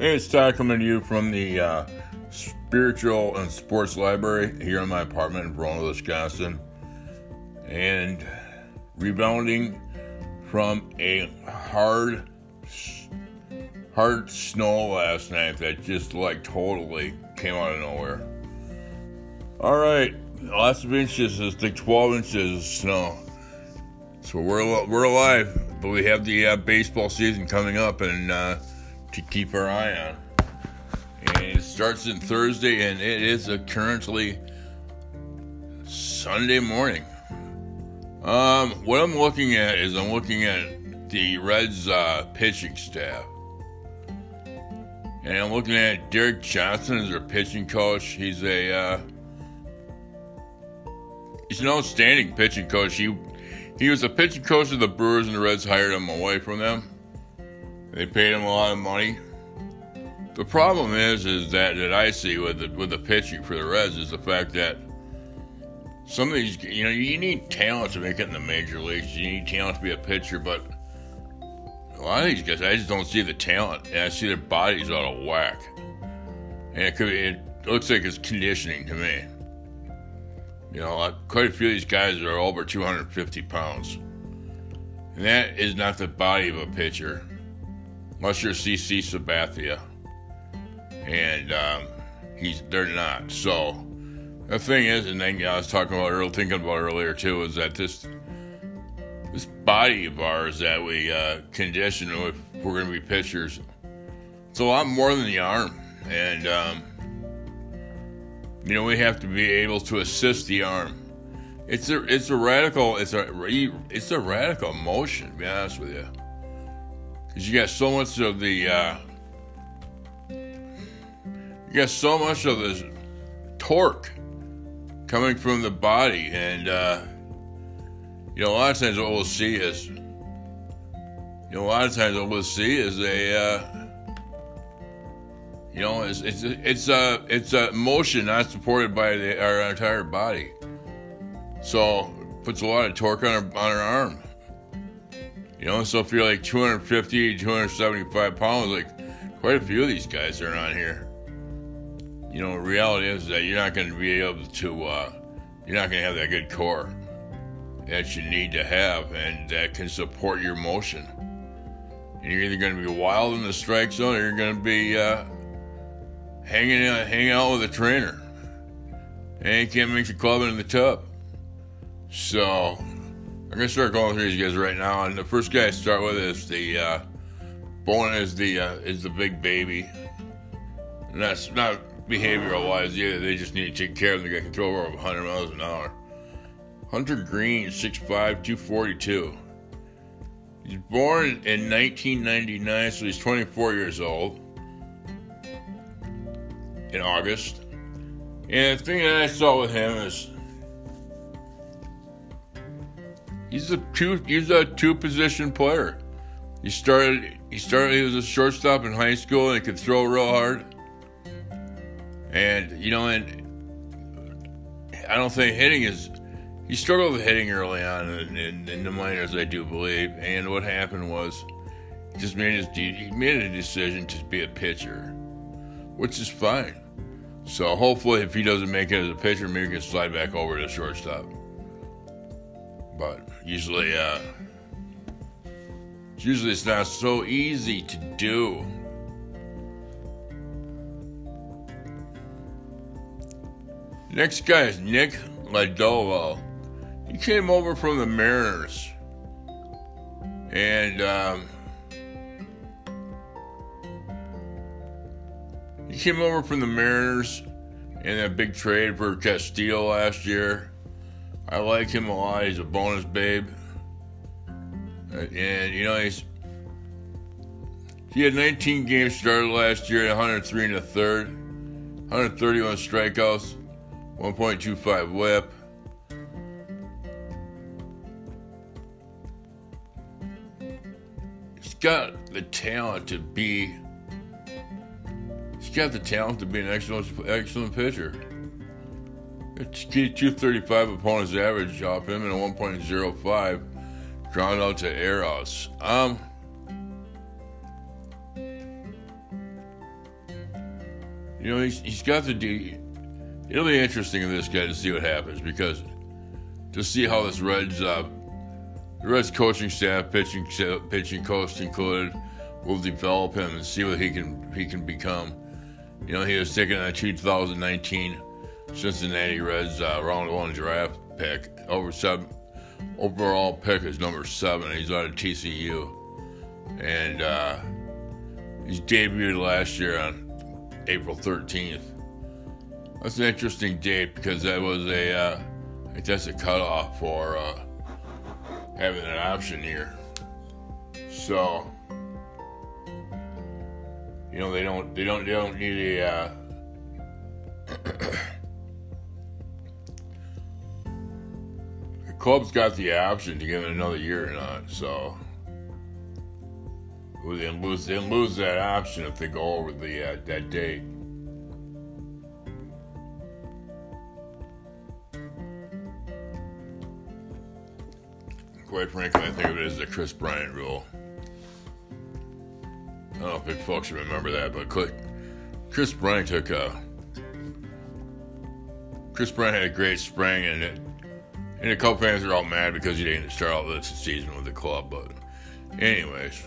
Hey, it's Todd coming to you from the uh, Spiritual and Sports Library here in my apartment in Verona, Wisconsin. And rebounding from a hard, hard snow last night that just like totally came out of nowhere. All right, lots of inches, it's like 12 inches of snow. So we're, we're alive, but we have the uh, baseball season coming up and uh, to keep our eye on. And it starts in Thursday, and it is currently Sunday morning. Um, what I'm looking at is I'm looking at the Reds uh, pitching staff. And I'm looking at Derek Johnson as their pitching coach. He's a uh, he's an outstanding pitching coach. He he was a pitching coach of the Brewers, and the Reds hired him away from them. They paid him a lot of money. The problem is, is that that I see with the with the pitching for the Reds is the fact that some of these, you know, you need talent to make it in the major leagues. You need talent to be a pitcher, but a lot of these guys, I just don't see the talent, and I see their bodies out of whack. And it could, be, it looks like it's conditioning to me. You know, uh, quite a few of these guys are over 250 pounds, and that is not the body of a pitcher unless you're CC Sabathia, and um, he's they're not. So the thing is, and then I was talking about earlier, thinking about earlier too, is that this this body of ours that we uh, condition if we're going to be pitchers, it's a lot more than the arm, and um, you know we have to be able to assist the arm. It's a it's a radical it's a it's a radical motion. To be honest with you because you got so much of the uh, you got so much of this torque coming from the body, and uh, you know a lot of times what we'll see is you know a lot of times what we'll see is a uh, you know it's it's it's a it's a motion not supported by the, our entire body, so puts a lot of torque on our on our arm. You know, so if you're like 250, 275 pounds, like quite a few of these guys are on here. You know, reality is that you're not going to be able to, uh, you're not going to have that good core that you need to have and that can support your motion. And you're either going to be wild in the strike zone or you're going to be uh, hanging, out, hanging out with a trainer. And you can't make the club in the tub. So, I'm gonna start going through these guys right now, and the first guy I start with is the uh, Bowen is the uh, is the big baby, and that's not behavioral wise Yeah, They just need to take care of them. They can throw over 100 miles an hour. Hunter Greene, 6'5", 242. He's born in 1999, so he's 24 years old in August. And the thing that I saw with him is He's a two he's a two position player. He started he started he was a shortstop in high school and could throw real hard. And you know, and I don't think hitting is he struggled with hitting early on in, in, in the minors, I do believe. And what happened was he just made his he made a decision to be a pitcher, which is fine. So hopefully, if he doesn't make it as a pitcher, maybe he can slide back over to shortstop. But usually, uh, usually it's not so easy to do. Next guy is Nick Lodolo. He came over from the Mariners. And um, he came over from the Mariners in that big trade for Castillo last year. I like him a lot. He's a bonus babe. And, you know, he's. He had 19 games started last year, 103 and a third, 131 strikeouts, 1.25 whip. He's got the talent to be. He's got the talent to be an excellent, excellent pitcher. It's 235 opponent's average off him and a 1.05 ground out to Eros. Um, You know, he's, he's got the D. It'll be interesting in this guy to see what happens because to see how this Reds, uh, the Reds coaching staff, pitching pitching coach included, will develop him and see what he can he can become. You know, he was taken in a 2019 Cincinnati Reds uh, round one draft pick. Over seven, overall pick is number seven. He's out of TCU, and uh, he's debuted last year on April 13th. That's an interesting date because that was a, uh, I that's a cutoff for uh, having an option year. So, you know, they don't, they don't, they don't need a. Uh, club's got the option to give it another year or not. So, they lose, they lose that option if they go over the uh, that date. Quite frankly, I think of it as the Kris Bryant rule. I don't know if big folks remember that, but Kris Bryant took a. Kris Bryant had a great spring, and it, and the couple fans are all mad because he didn't start out this season with the club. But, anyways,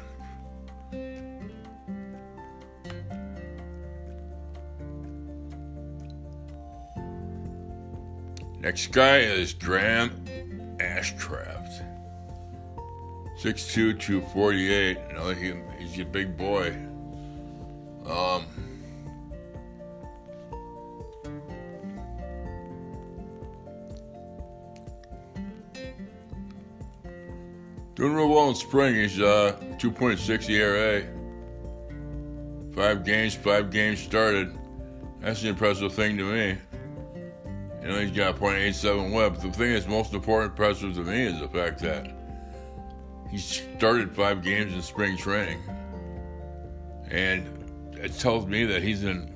Next guy is Graham Ashcraft. 6'2", 248. You know, he, he's a big boy. Um, doing real well in spring. He's uh, 2.6 ERA. Five games, five games started. That's an impressive thing to me. You know, he's got a .87 whip. The thing that's most important, impressive to me, is the fact that he started five games in spring training, and it tells me that he's in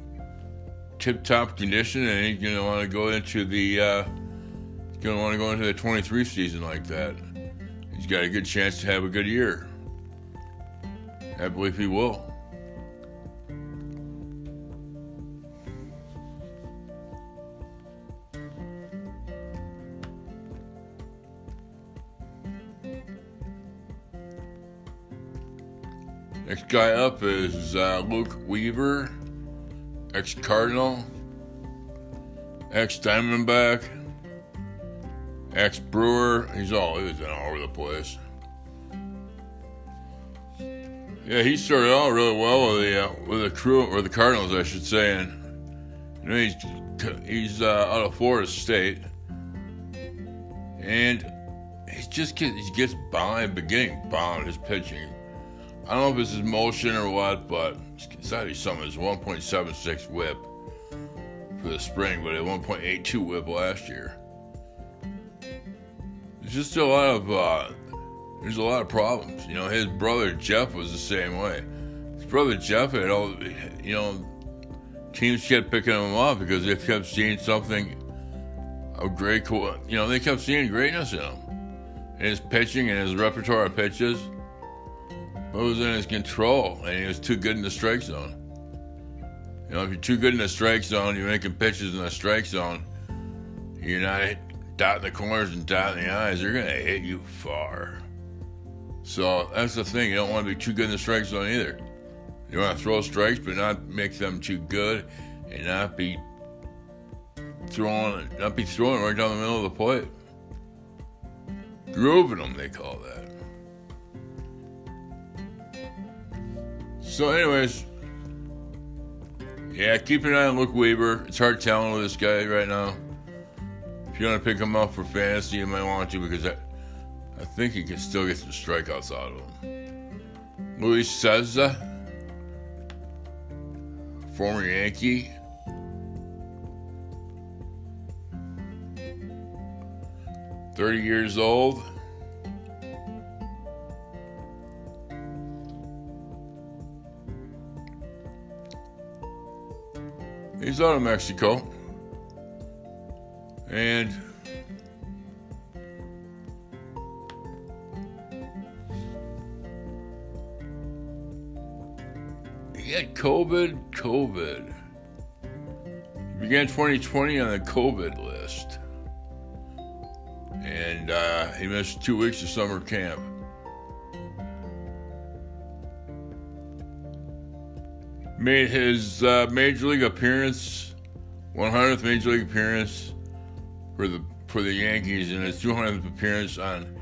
tip-top condition, and he's going to want to go into the uh, going to want to go into the 23 season like that. He's got a good chance to have a good year. I believe he will. Next guy up is uh, Luke Weaver, ex Cardinal, ex Diamondback, ex Brewer. He's all he he's all over the place. Yeah, he started out really well with the uh, with the crew or the Cardinals, I should say, and you know he's he's uh, out of Florida State, and he just gets he gets bombed, beginning bombed his pitching I don't know if it's his motion or what, but it's actually something. It's 1.76 whip for the spring, but a 1.82 whip last year. Just a lot of uh, there's a lot of problems. You know, his brother Jeff was the same way. His brother Jeff had all, you know, teams kept picking him up because they kept seeing something of great. You know, they kept seeing greatness in him, in his pitching and his repertoire of pitches it was in his control, and he was too good in the strike zone. You know, if you're too good in the strike zone, you're making pitches in the strike zone, you're not dotting the corners and dotting the eyes, they're going to hit you far. So that's the thing. You don't want to be too good in the strike zone either. You want to throw strikes, but not make them too good, and not be throwing, not be throwing right down the middle of the plate. Grooving them, they call that. So, anyways, yeah, keep an eye on Luke Weaver. It's hard telling with this guy right now. If you want to pick him up for fantasy, you might want to because I, I think he can still get some strikeouts out of him. Luis Cessa, former Yankee. Thirty years old. He's out of Mexico. And he had COVID, COVID. He began 2020 on the COVID list. And uh, he missed two weeks of summer camp. Made his uh, major league appearance, 100th major league appearance for the for the Yankees, and his 200th appearance on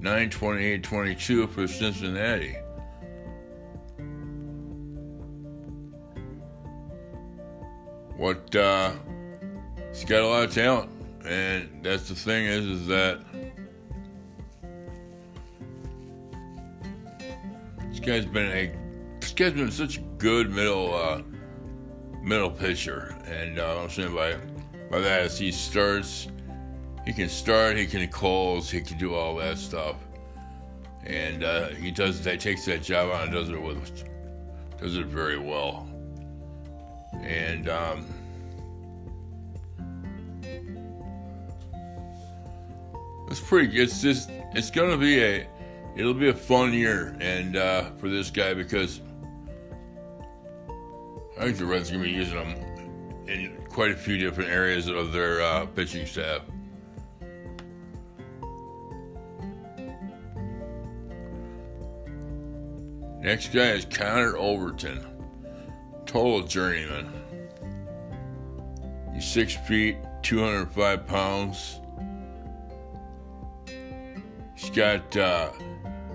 9-28-22 for Cincinnati. What uh, he's got a lot of talent, and that's the thing is, is that this guy's been a this guy's been such a good middle uh, middle pitcher, and uh, I'm saying by by that is he starts, he can start, he can close, he can do all that stuff, and uh, he does. He takes that job on and does it with does it very well and um, it's pretty. It's just it's gonna be a it'll be a fun year and uh, for this guy because I think the Reds are gonna be using him in quite a few different areas of their uh, pitching staff. Next guy is Connor Overton total journeyman. He's six feet, 205 pounds. He's got uh,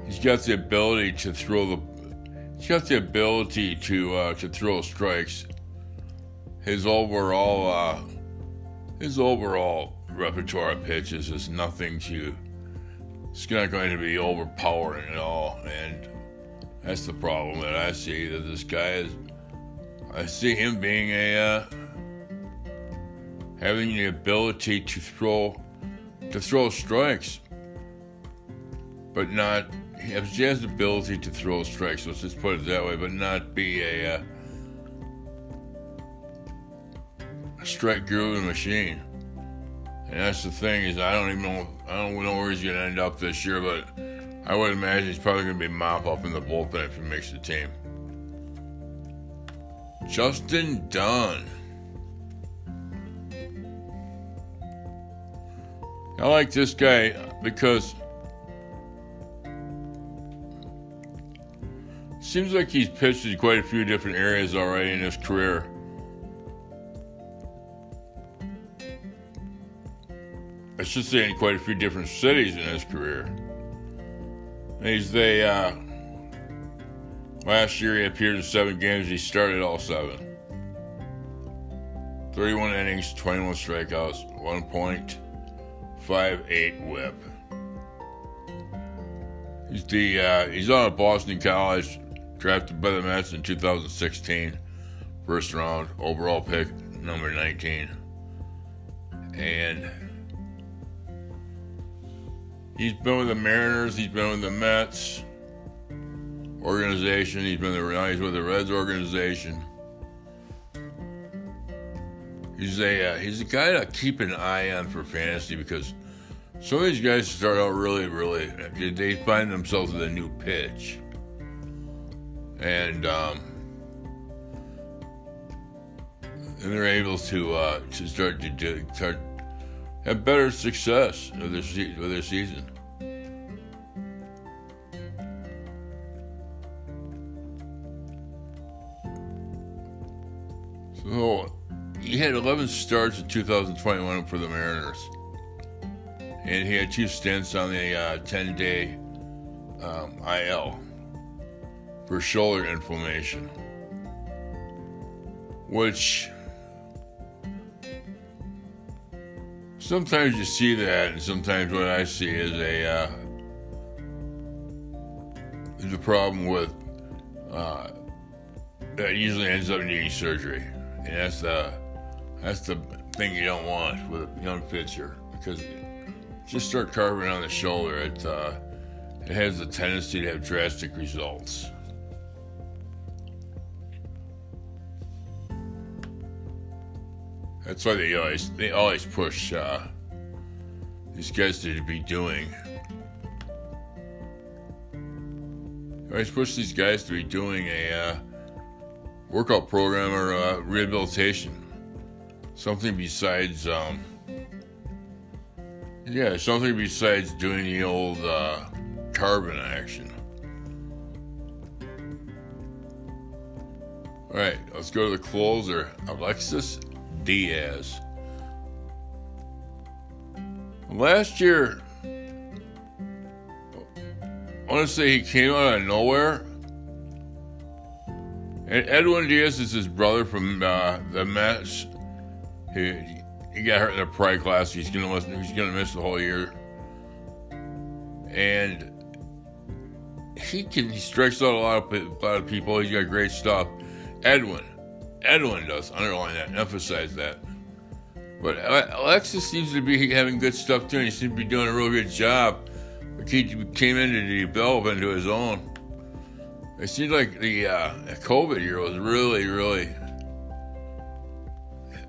he's got the ability to throw the he's got the ability to uh, to throw strikes. His overall uh, his overall repertoire of pitches is nothing to. It's not going to be overpowering at all, and that's the problem that I see. That this guy is I see him being a uh, having the ability to throw to throw strikes, but not he has, he the ability to throw strikes. Let's just put it that way, but not be a, uh, a strike grooving machine. And that's the thing is I don't even know I don't know where he's gonna end up this year, but I would imagine he's probably gonna be mop up in the bullpen if he makes the team. Justin Dunn. I like this guy because seems like he's pitched in quite a few different areas already in his career. I should say in quite a few different cities in his career. He's the uh, Last year, he appeared in seven games. He started all seven. 31 innings, 21 strikeouts, 1.58 whip. He's the uh, he's on a Boston College, drafted by the Mets in 2016, first round overall pick, number 19, and he's been with the Mariners. He's been with the Mets organization. He's been the, he's with the Reds organization. He's a uh, he's a guy to keep an eye on for fantasy because some of these guys start out really really they find themselves with a new pitch, and um, and they're able to uh, to start to do, start have better success with this, with their season. So he had 11 starts in 2021 for the Mariners, and he had two stints on the uh, 10 day um, IL for shoulder inflammation, which sometimes you see that, and sometimes what I see is a uh, is a problem with uh, that usually ends up needing surgery. And that's the that's the thing you don't want with a young pitcher because just start carving on the shoulder. It uh, it has a tendency to have drastic results. That's why they always they always push uh, these guys to be doing. They always push these guys to be doing a uh, workout program or uh, rehabilitation something besides, um, yeah, something besides doing the old uh, carbon action. All right, let's go to the closer, Alexis Diaz. Last year, I want to say he came out of nowhere. And Edwin Diaz is his brother from uh, the Mets. He, he got hurt in the pride class. He's gonna miss, he's gonna miss the whole year. And he can he strikes out a lot of a lot of people. He's got great stuff. Edwin, Edwin does underline that, emphasize that. But Alexis seems to be having good stuff too. And he seems to be doing a real good job. He came in to develop into his own. It seems like the uh, COVID year was really, really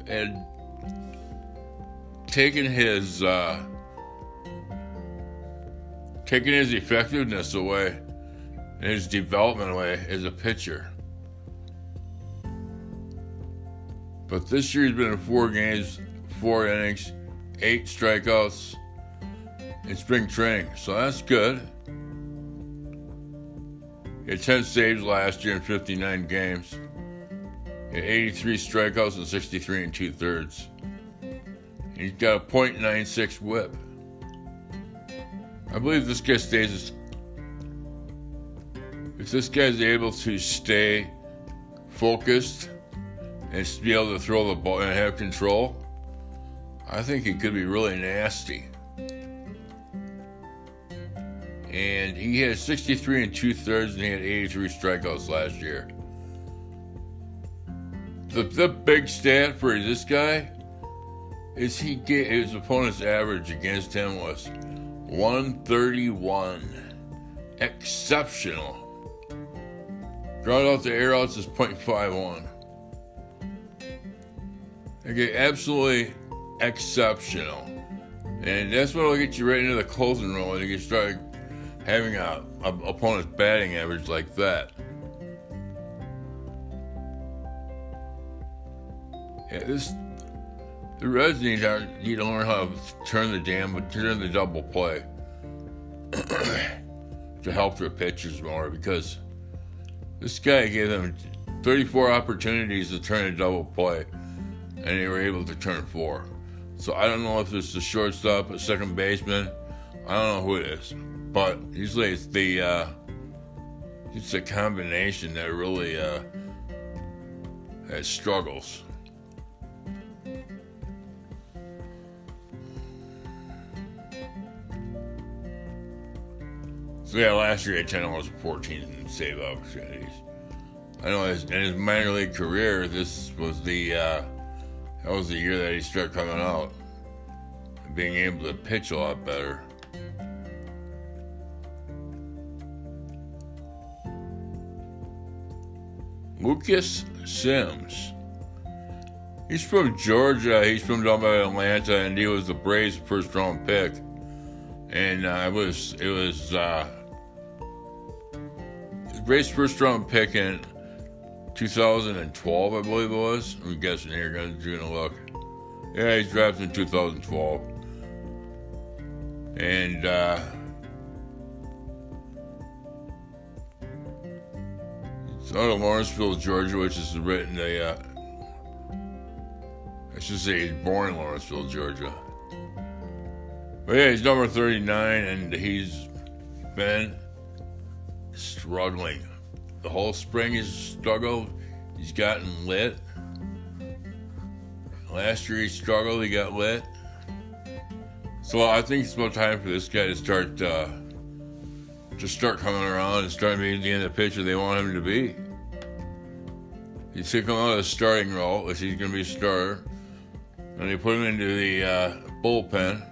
had taken his uh, taking his effectiveness away and his development away as a pitcher. But this year he's been in four games, four innings, eight strikeouts in spring training, so that's good. He had 10 saves last year in 59 games. He had 83 strikeouts and 63 and two thirds. He's got a .96 whip. I believe this guy stays. If this guy's able to stay focused and be able to throw the ball and have control, I think he could be really nasty. And he had 63 and two thirds, and he had 83 strikeouts last year. The, the big stat for this guy is he get his opponent's average against him was 131. Exceptional. Ground out the air outs is 0.51. Okay, absolutely exceptional. And that's what will get you right into the closing roll when you start having a, a opponent's batting average like that. Yeah, this the Reds need to, need to learn how to turn the damn turn the double play to help their pitchers more because this guy gave them 34 opportunities to turn a double play and they were able to turn four. So I don't know if it's the shortstop, a second baseman. I don't know who it is, but usually it's the uh, it's a combination that really uh, has struggles. So yeah, last year 10 was 14 save opportunities. I know in his minor league career, this was the uh, that was the year that he started coming out and being able to pitch a lot better. Lucas Sims. He's from Georgia. He's from down by Atlanta, and he was the Braves' first round pick. And uh, it was it was uh, Braves' first round pick in 2012, I believe it was. I'm guessing here, guys. Doing a look. Yeah, he's drafted in 2012, and uh, it's out of Lawrenceville, Georgia, which is written a. Uh, I should say he's born in Lawrenceville, Georgia. But yeah, he's number 39, and he's been struggling. The whole spring he's struggled. He's gotten lit. Last year he struggled, he got lit. So I think it's about time for this guy to start uh, to start coming around and start being the end of the pitcher they want him to be. He's took him out of the starting role, which he's going to be a starter, and they put him into the uh, bullpen.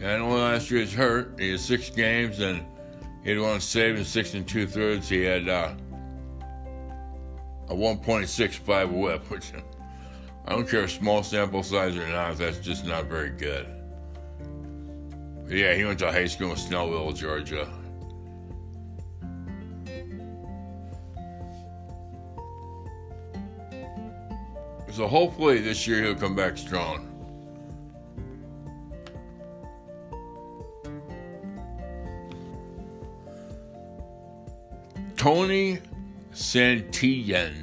And I know last year he's hurt. He had six games and he had one save in six and two thirds. He had uh, a 1.65 whip, which I don't care if small sample size or not, that's just not very good. But yeah, he went to high school in Snellville, Georgia. So hopefully this year he'll come back strong. Tony Santillan,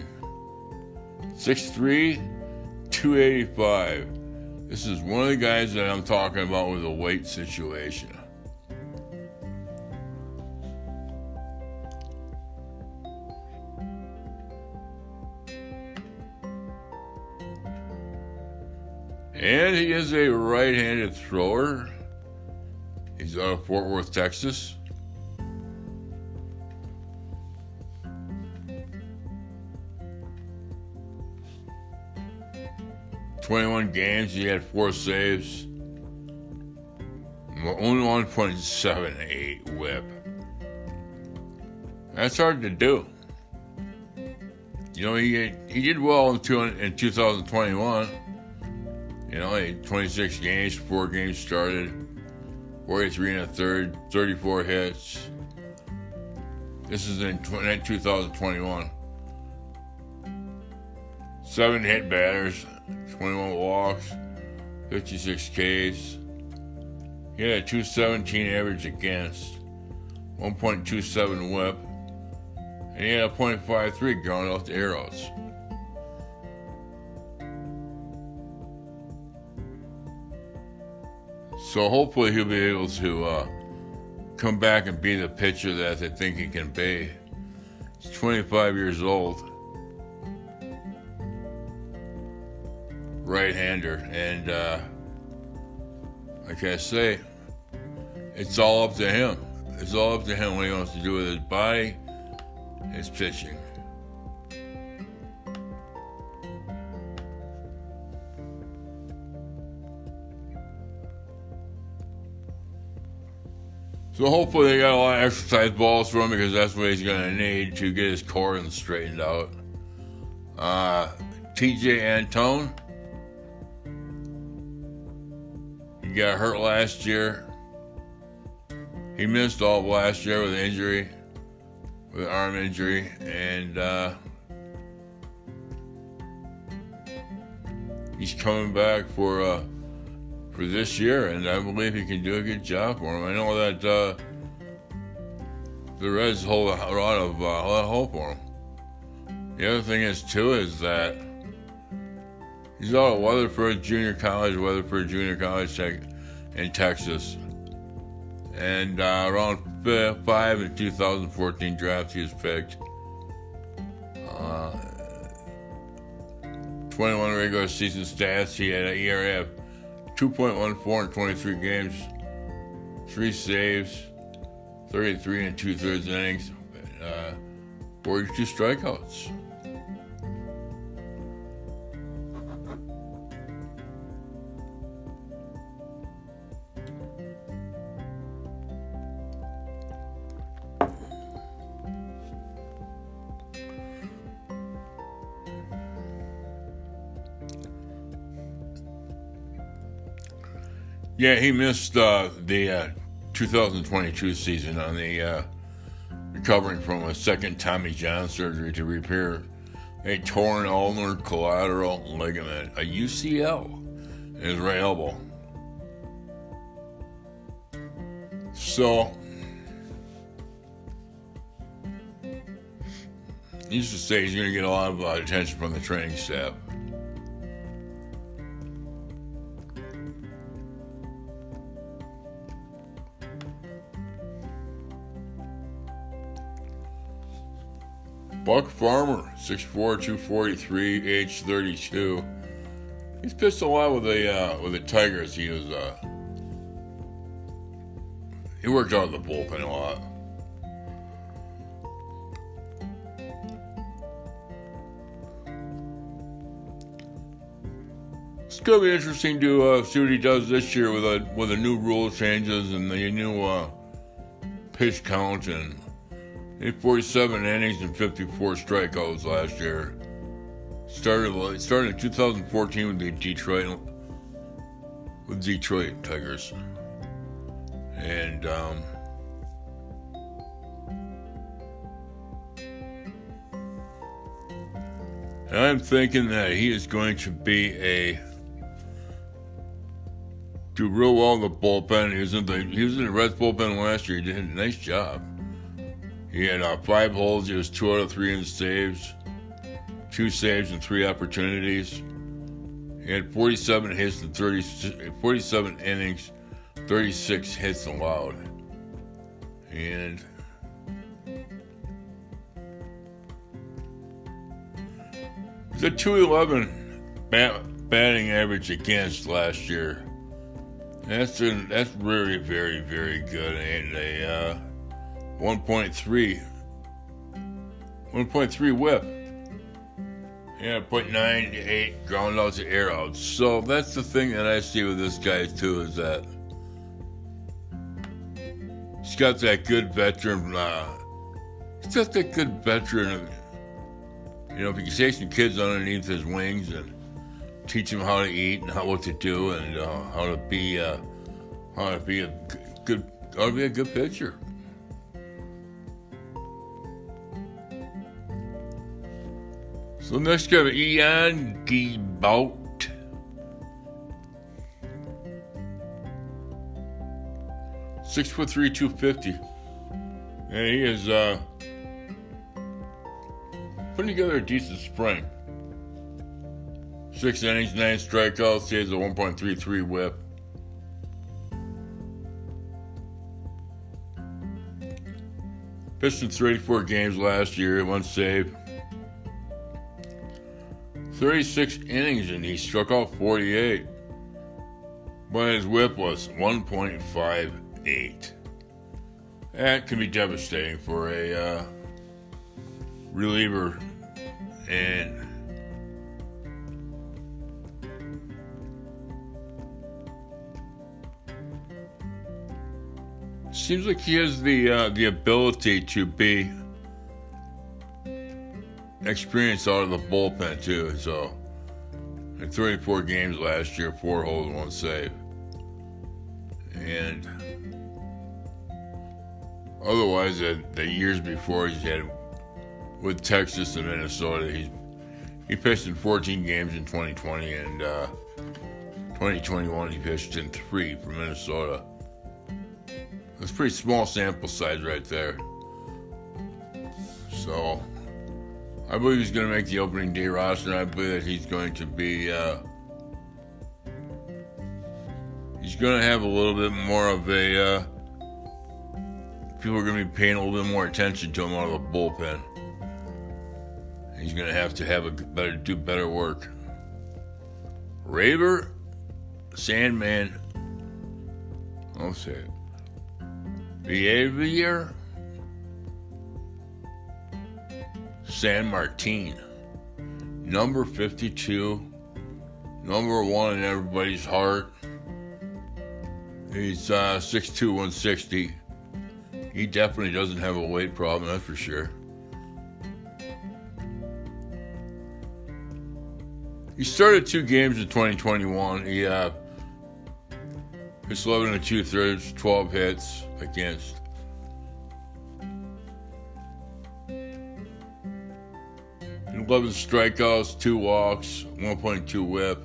6'3, 285. This is one of the guys that I'm talking about with a weight situation. And he is a right handed thrower. He's out of Fort Worth, Texas. Twenty-one games, he had four saves, only one point seven eight WHIP. That's hard to do. You know, he he did well in 2021. You know, he 26 games, four games started, 43 and a third, 34 hits. This is in 2021. Seven hit batters, 21 walks, 56 Ks. He had a 217 average against, 1.27 whip, and he had a .53 ground out the arrows. So hopefully he'll be able to uh, come back and be the pitcher that they think he can be. He's 25 years old, right-hander, and uh, I say, it's all up to him. It's all up to him what he wants to do with his body, his pitching. So hopefully they got a lot of exercise balls for him because that's what he's going to need to get his core straightened out. Uh, Tejay Antone. He got hurt last year. He missed all last year with injury, with arm injury, and uh, he's coming back for uh, for this year, and I believe he can do a good job for him. I know that uh, the Reds hold a lot of, uh, a lot of hope for him. The other thing is too is that he's out of Weatherford Junior College, Weatherford Junior College in Texas, and uh, around five in 2014 draft he was picked. Uh, 21 regular season stats. He had an ERA of 2.14 in 23 games, three saves, 33 and two thirds innings, uh, 42 strikeouts. Yeah, he missed uh, the uh, 2022 season on the uh, recovering from a second Tommy John surgery to repair a torn ulnar collateral ligament, a UCL, in his right elbow. So, needless to say, he's going to get a lot of uh, attention from the training staff. Farmer, 6'4", 243, age 32. He's pitched a lot with the uh, with the Tigers. He was uh, he worked out of the bullpen a lot. It's gonna be interesting to uh, see what he does this year with a with the new rule changes and the new uh, pitch count and he 47 innings and 54 strikeouts last year. Started started in 2014 with the Detroit with Detroit Tigers, and um, And I'm thinking that he is going to be a do real well in the bullpen. He was in the he was in the Reds bullpen last year. He did a nice job. He had uh, five holes. He was two out of three in saves, two saves and three opportunities. He had 47 hits and 30, 47 innings, 36 hits allowed. And the 211 bat, batting average against last year. That's a, that's very, very, very good. And a uh, 1.3 1.3 whip. Yeah, 0.98 ground outs to air outs. So that's the thing that I see with this guy too is that he's got that good veteran. Uh, he's got that good veteran. You know, if he can take some kids underneath his wings and teach them how to eat and how what to do and uh, how to be uh, how to be a good how to be a good pitcher. So next have Ian Gibaut. Six foot three, two fifty. And he is uh, putting together a decent spring. Six innings, nine strikeouts, he has a 1.33 whip. Pitched in 34 games last year, one save. 36 innings and he struck out 48. But his whip was 1.58. That can be devastating for a uh, reliever. And seems like he has the uh, the ability to be experience out of the bullpen too. So, in 34 games last year, four holes, one save, and otherwise, the, years before he's had with Texas and Minnesota, he's he pitched in 14 games in 2020 and uh, 2021 he pitched in three for Minnesota. That's pretty small sample size right there. So I believe he's going to make the opening day roster, and I believe that he's going to be. Uh, he's going to have a little bit more of a. Uh, people are going to be paying a little bit more attention to him out of the bullpen. He's going to have to have a better do better work. Reiver, Sandman, I'll say it. Behavior Sanmartin, number 52, number one in everybody's heart. He's uh, 6'2, 160. He definitely doesn't have a weight problem, that's for sure. He started two games in 2021. He uh, pitched 11 and two thirds, 12 hits against 11 strikeouts, two walks, 1.2 whip.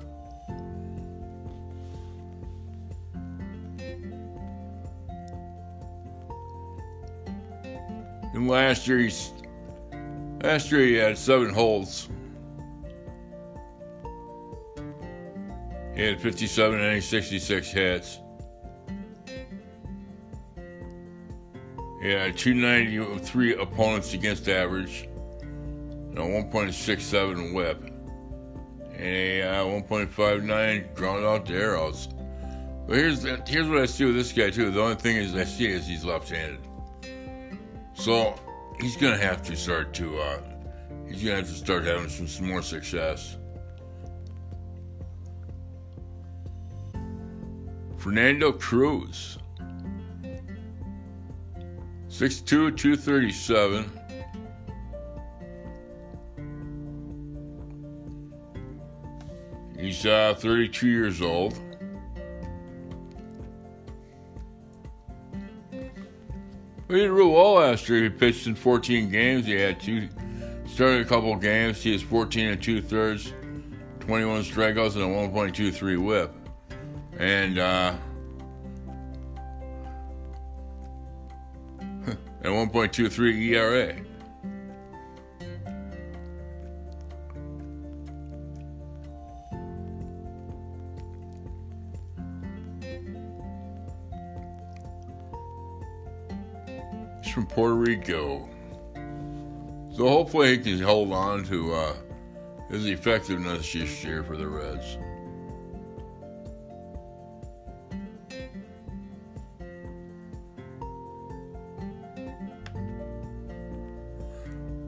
And last year, he's, last year he had seven holes. He had 57 and 66 hits. He had 293 opponents against average a 1.67 whip, and a uh, 1.59 ground out to arrows. But here's here's what I see with this guy too. The only thing is I see is he's left-handed, so he's gonna have to start to uh, he's gonna have to start having some, some more success. Fernando Cruz, 6'2", 237. Uh, 32 years old. He did real well last year. He pitched in 14 games. He had two Started a couple games. He has 14 and two thirds, 21 strikeouts, and a 1.23 whip. And, uh, and 1.23 ERA. Puerto Rico. So hopefully he can hold on to uh, his effectiveness this year for the Reds.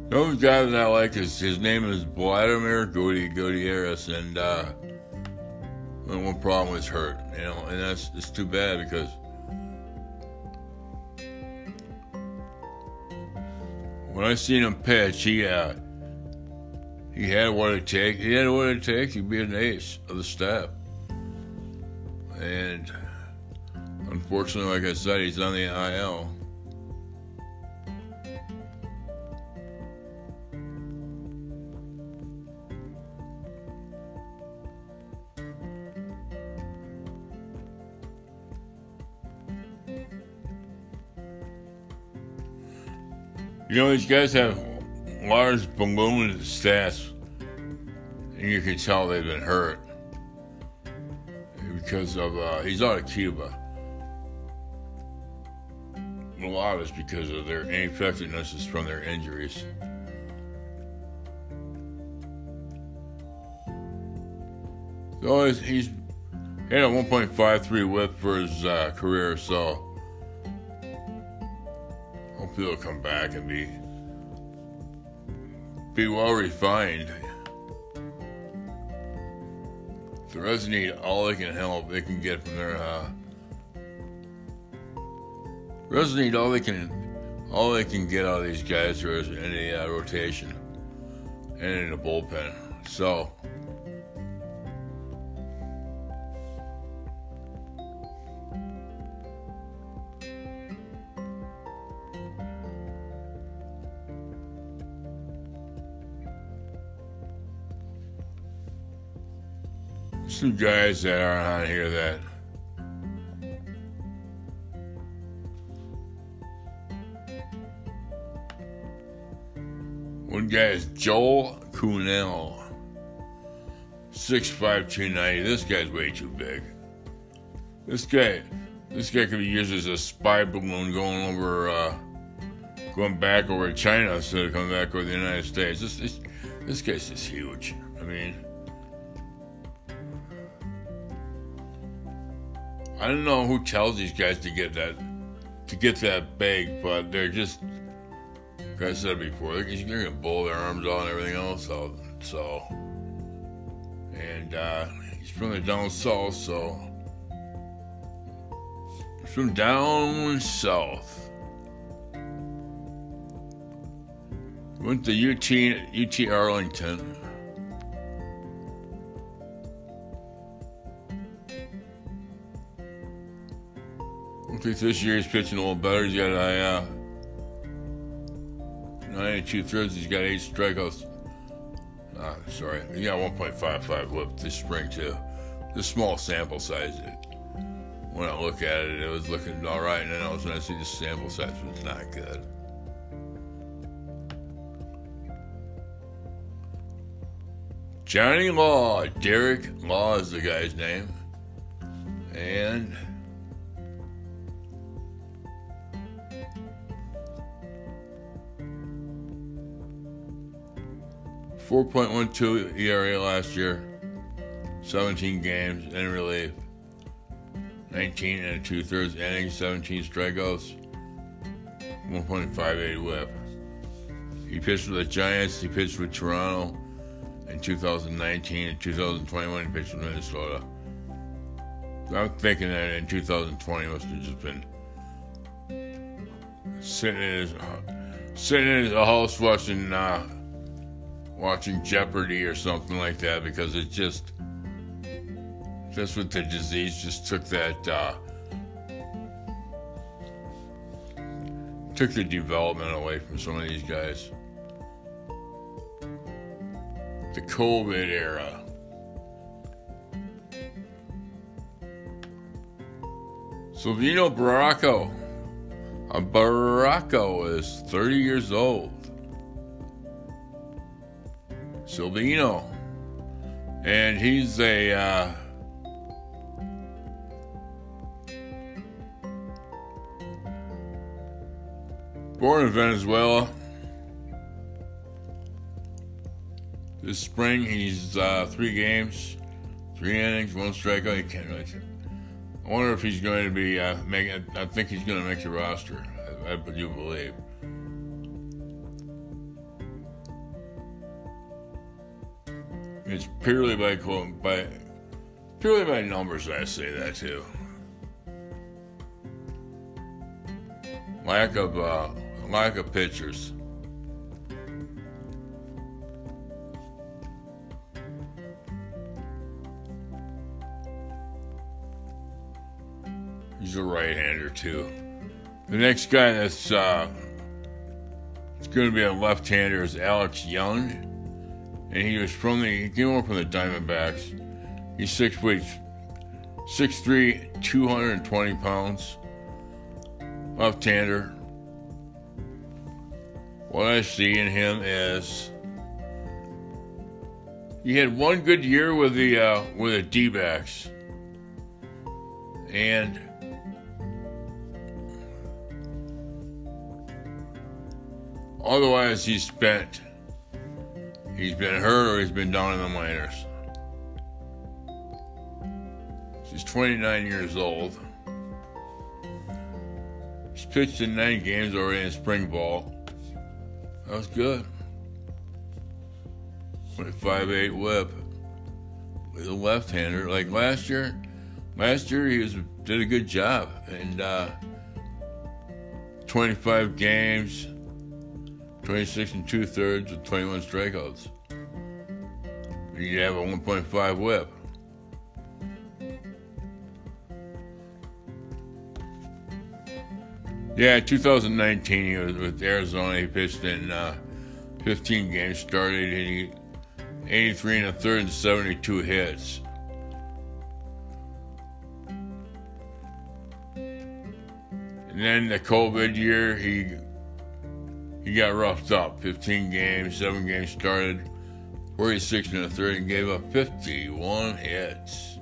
The only guy that I like is his name is Vladimir Gutierrez, and uh, one problem is hurt, you know, and that's it's too bad because when I seen him pitch, he uh, he had what it takes. He had what it takes to be an ace of the staff, and unfortunately, like I said, he's on the IL. You know, these guys have large balloon stats, and you can tell they've been hurt because of, uh, he's out of Cuba. A lot is because of their ineffectiveness is from their injuries. So he's, he's had a 1.53 whip for his uh, career, so he'll come back and be be well refined. The Reds need all they can help they can get from their uh Reds need all they can all they can get out of these guys in the uh, rotation and in the bullpen. So some guys that are on here that one guy is Joel Kuhnel, six five two ninety. This guy's way too big. This guy, this guy could be used as a spy balloon going over, uh, going back over China instead of coming back over the United States. This, this, this guy's just huge. I mean. I don't know who tells these guys to get that to get that big, but they're just like I said before, they're, they're gonna blow their arms out and everything else out. So and uh, he's from the down south, so he's from down south. Went to UT UT Arlington. I think this year he's pitching a little better. He's got a uh, 92 thirds. He's got eight strikeouts. Uh, sorry, he got 1.55 whip this spring too. This small sample size. When I look at it, it was looking all right, and then all of a sudden I see the sample size was not good. Johnny Law, Derek Law is the guy's name, and. 4.12 ERA last year, 17 games in relief, 19 and two thirds innings, 17 strikeouts, 1.58 whip. He pitched with the Giants, he pitched with Toronto in 2019 and 2021 he pitched with Minnesota. I'm thinking that in 2020 must have just been sitting in his sitting in his house watching uh, watching Jeopardy or something like that because it just just with the disease just took that uh, took the development away from some of these guys. the COVID era. Silvino Bracho. A Bracho is 30 years old. Silvino. And he's a uh, born in Venezuela. This spring, he's uh, three games, three innings, one strikeout. He can't. Really. I wonder if he's going to be uh, making. I think he's going to make the roster. I, I do believe. It's purely by by purely by numbers I say that too. Lack of uh, lack of pitchers. He's a right-hander too. The next guy that's uh, it's going to be a left-hander is Alex Young, and he was from the he came over from the Diamondbacks. He's six feet, six three, two hundred and twenty pounds. Left-hander. What I see in him is he had one good year with the uh, with the D-backs, and Otherwise, he spent. He's been hurt or he's been down in the minors. He's 29 years old. He's pitched in nine games already in spring ball. That was good. With a 5'8 whip. With a left hander. Like last year, last year he was did a good job. And uh, 25 games, 26 and two thirds with 21 strikeouts. You have a 1.5 whip. Yeah, 2019 he was with Arizona. He pitched in uh, 15 games, started he 83 and a third and 72 hits. And then the COVID year, he he got roughed up. 15 games, 7 games started, 46 and a third, and gave up 51 hits.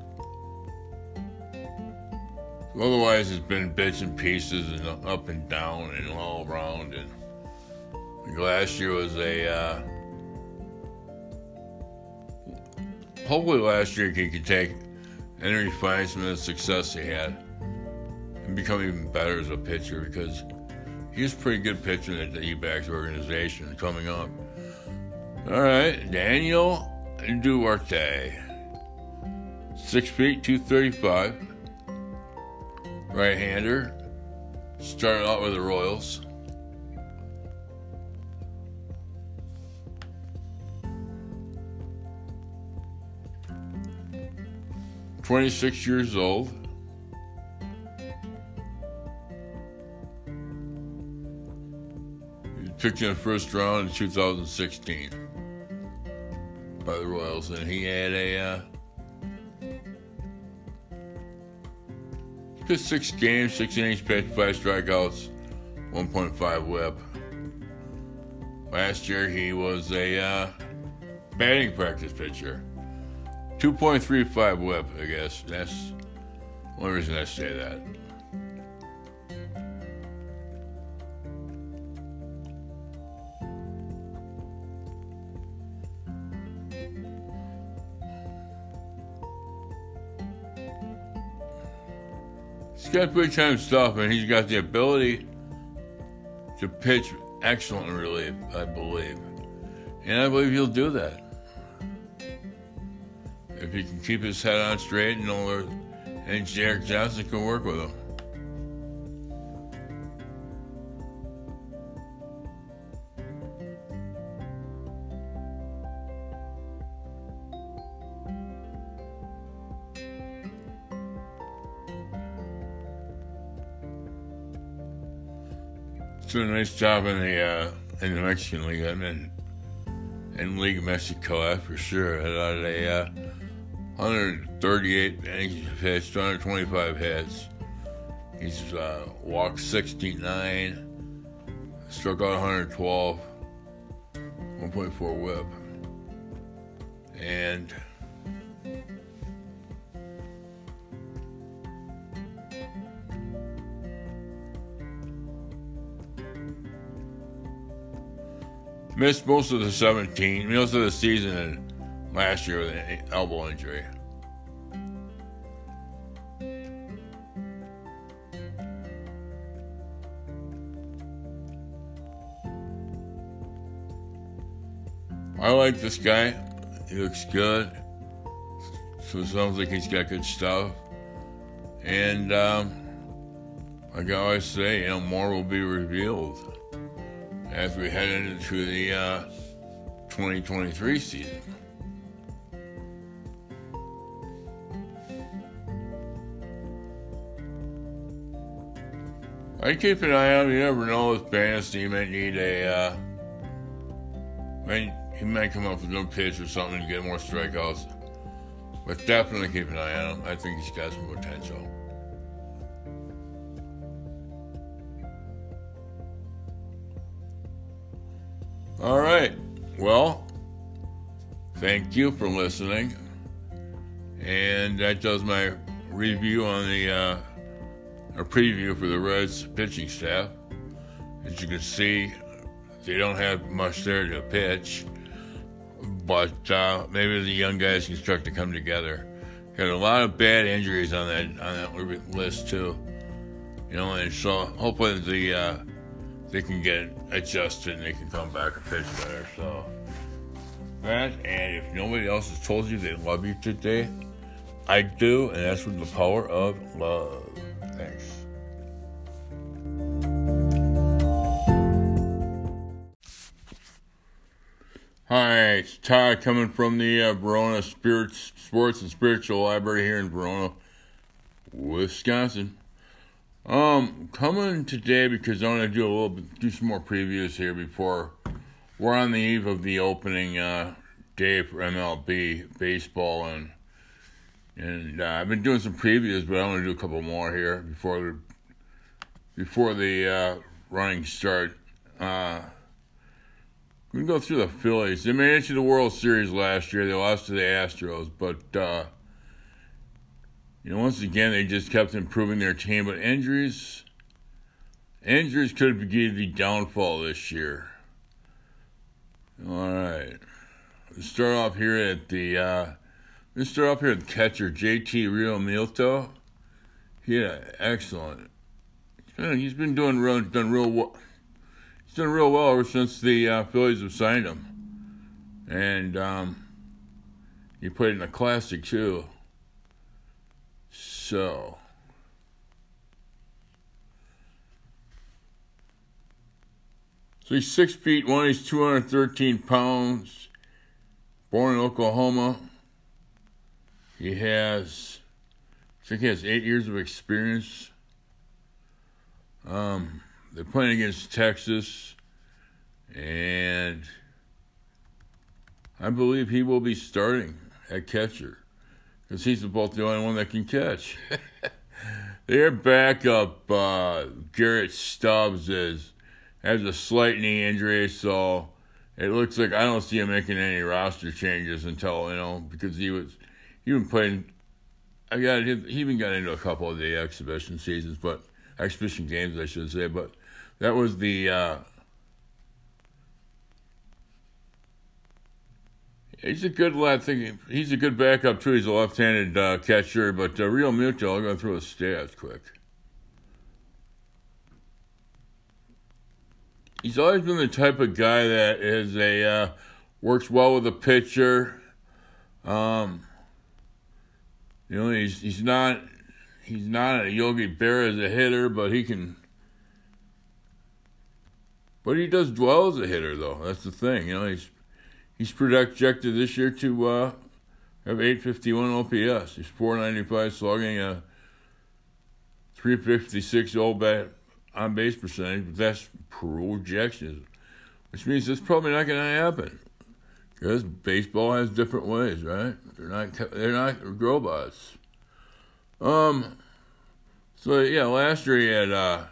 Otherwise, it's been bits and pieces and up and down and all around. And last year was a. Uh, hopefully, last year he could take and refine some of the success he had and become even better as a pitcher because he's a pretty good pitcher in the D-backs organization coming up. All right, Daniel Duarte, six feet, two thirty-five, right-hander. Started out with the Royals. Twenty-six years old. Picked in the first round in 2016 by the Royals, and he had a uh, pitched six games, six innings pitched, five strikeouts, 1.5 WHIP. Last year he was a uh, batting practice pitcher, 2.35 WHIP. I guess that's one reason I say that. Got big time stuff, and he's got the ability to pitch excellent relief, I believe. And I believe he'll do that. If he can keep his head on straight and and Jack Johnson can work with him. Doing a nice job in the uh, in the Mexican League. I mean, in League Mexico, for sure. Had a uh, 138 innings pitched, 225 hits. He's uh, walked 69, struck out 112, 1.4 whip. And missed most of the 17, most of the season last year with an elbow injury. I like this guy. He looks good. So it sounds like he's got good stuff. And um, like I always say, you know, more will be revealed as we head into the uh, 2023 season. I keep an eye on him. You never know with. You might need a. Uh, might, he might come up with a good pitch or something to get more strikeouts. But definitely keep an eye on him. I think he's got some potential. You for listening. And that does my review on the. Uh, a preview for the Reds pitching staff. As you can see, they don't have much there to pitch, but uh, maybe the young guys can start to come together. Got a lot of bad injuries on that on that list too, you know, and so hopefully the uh, they can get adjusted and they can come back and pitch better. So and if nobody else has told you they love you today, I do, and that's with the power of love. Thanks. Hi, it's Todd coming from the uh, Verona Spirits, Sports and Spiritual Library here in Verona, Wisconsin. Um, coming today because I want to do a little bit, do some more previews here before we're on the eve of the opening uh, day for MLB baseball and and uh, I've been doing some previews, but I want to do a couple more here before the before the uh, running start. Uh, we can go through the Phillies. They made it to the World Series last year. They lost to the Astros, but uh, you know, once again, they just kept improving their team. But injuries, injuries could be the downfall this year. All right, let's start off here at the. Uh, Let's start off here with catcher JT Realmuto. Yeah, excellent. He's been doing real, done real well. He's done real well ever since the uh, Phillies have signed him, and um, he played in the Classic too. So. So he's six feet one. He's two hundred thirteen pounds. Born in Oklahoma. He has, I think he has eight years of experience. Um, they're playing against Texas, and I believe he will be starting at catcher because he's about the only one that can catch. Their backup, uh, Garrett Stubbs, is has a slight knee injury, so it looks like I don't see him making any roster changes until you know because he was he even played. I got he even got into a couple of the exhibition seasons, but exhibition games, I should say. But that was the. Uh, he's a good lad. Think he's a good backup too. He's a left-handed uh, catcher, but uh, Realmuto. I'll go through his stats quick. He's always been the type of guy that is a uh, works well with a pitcher. Um, you know, he's he's not he's not a Yogi Berra as a hitter, but he can. But he does well as a hitter, though. That's the thing. You know, he's he's projected this year to uh, have 851 OPS. He's 495 slugging, a 356 old bat on base percentage. But that's projections, which means it's probably not going to happen. Because baseball has different ways, right? They're not they're not robots. Um. So yeah, last year he had uh.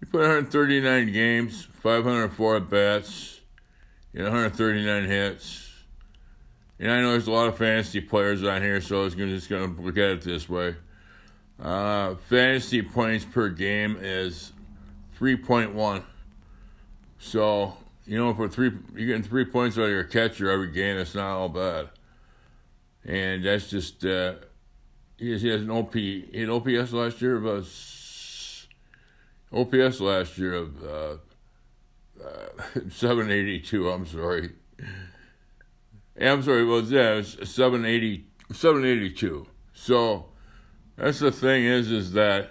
He put 139 games, 504 at bats, know, 139 hits. And I know there's a lot of fantasy players on here, so I was gonna, just going to look at it this way. Uh, fantasy points per game is 3.1. So, you know, for three, you're getting three points out of your catcher every game. That's not all bad. And that's just, uh, he has, he has an OP, he had OPS last year of OPS last year of uh, uh, 782. I'm sorry. I'm sorry. Well, yeah, it's 780, 782. So that's the thing is, is that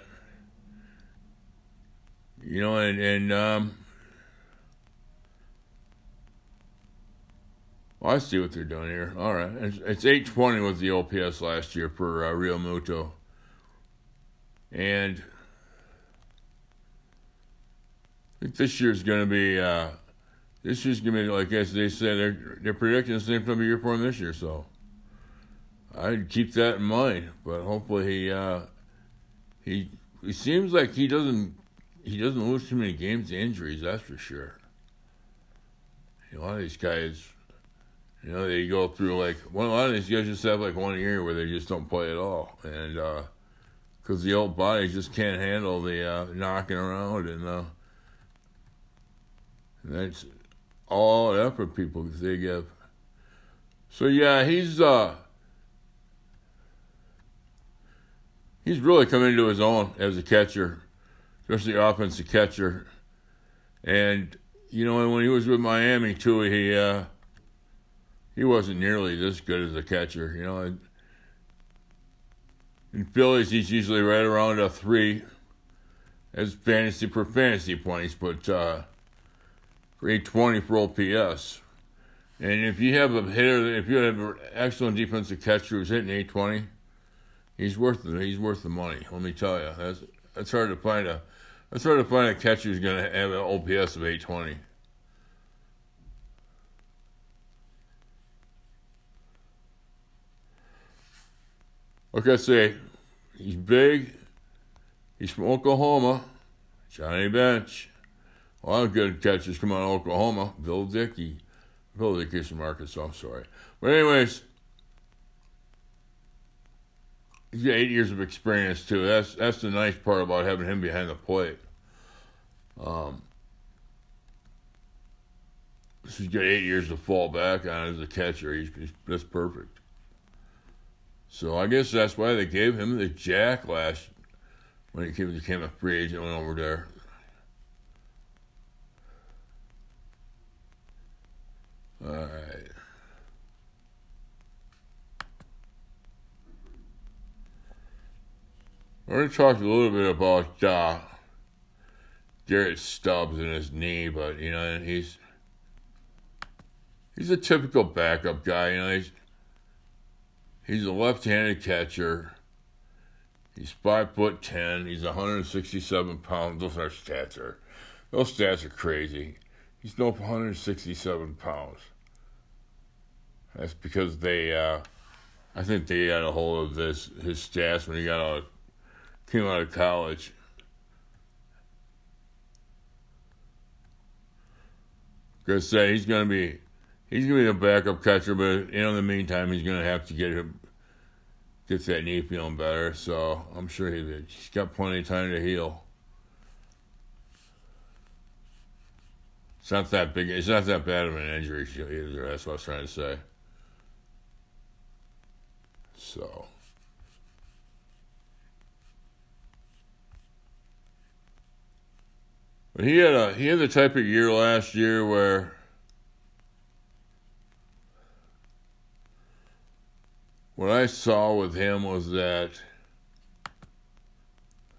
you know, and and um, well, I see what they're doing here. All right, it's, it's 820 was the OPS last year for uh, Realmuto, and I think this year's going to be. Uh, this year's gonna be like as they say they're they're predicting the same time of year for this year, so I'd keep that in mind. But hopefully he uh, he seems like he doesn't he doesn't lose too many games to injuries. That's for sure. A lot of these guys, you know, they go through like one. A lot of these guys just have like one year where they just don't play at all, and because uh, the old body just can't handle the uh, knocking around and. Uh, that's all effort people they give. So yeah, he's uh he's really come into his own as a catcher, especially offensive catcher. And you know, when he was with Miami too, he uh he wasn't nearly this good as a catcher. You know, in, in Phillies he's usually right around a three as fantasy per fantasy points, but uh for 820 for OPS. And if you have a hitter, if you have an excellent defensive catcher who's hitting 820, he's worth the he's worth the money. Let me tell you, that's that's hard to find a that's hard to find a catcher who's going to have an OPS of 820. Like I say, he's big. He's from Oklahoma. Johnny Bench. A lot of good catches come out of Oklahoma. Bill Dickey. Bill Dickey's from Arkansas, I'm sorry. But anyways, eight years of experience too. That's that's the nice part about having him behind the plate. Um, he's got eight years to fall back on as a catcher. He's, he's that's perfect. So I guess that's why they gave him the jack last when he came, became a free agent went over there. All right. We're going to talk a little bit about uh, Garrett Stubbs and his knee, but you know, he's he's a typical backup guy. You know, he's he's a left-handed catcher. He's five foot ten. He's 167 pounds. Those are stats are those stats are crazy. He's no 167 pounds. That's because they, uh, I think they got a hold of this his stats when he got out, came out of college. Cause say he's gonna be, he's gonna be a backup catcher, but in the meantime, he's gonna have to get him, that knee feeling better. So I'm sure he, he's got plenty of time to heal. It's not that big. It's not that bad of an injury either. That's what I was trying to say. So. He had a he had the type of year last year where what I saw with him was that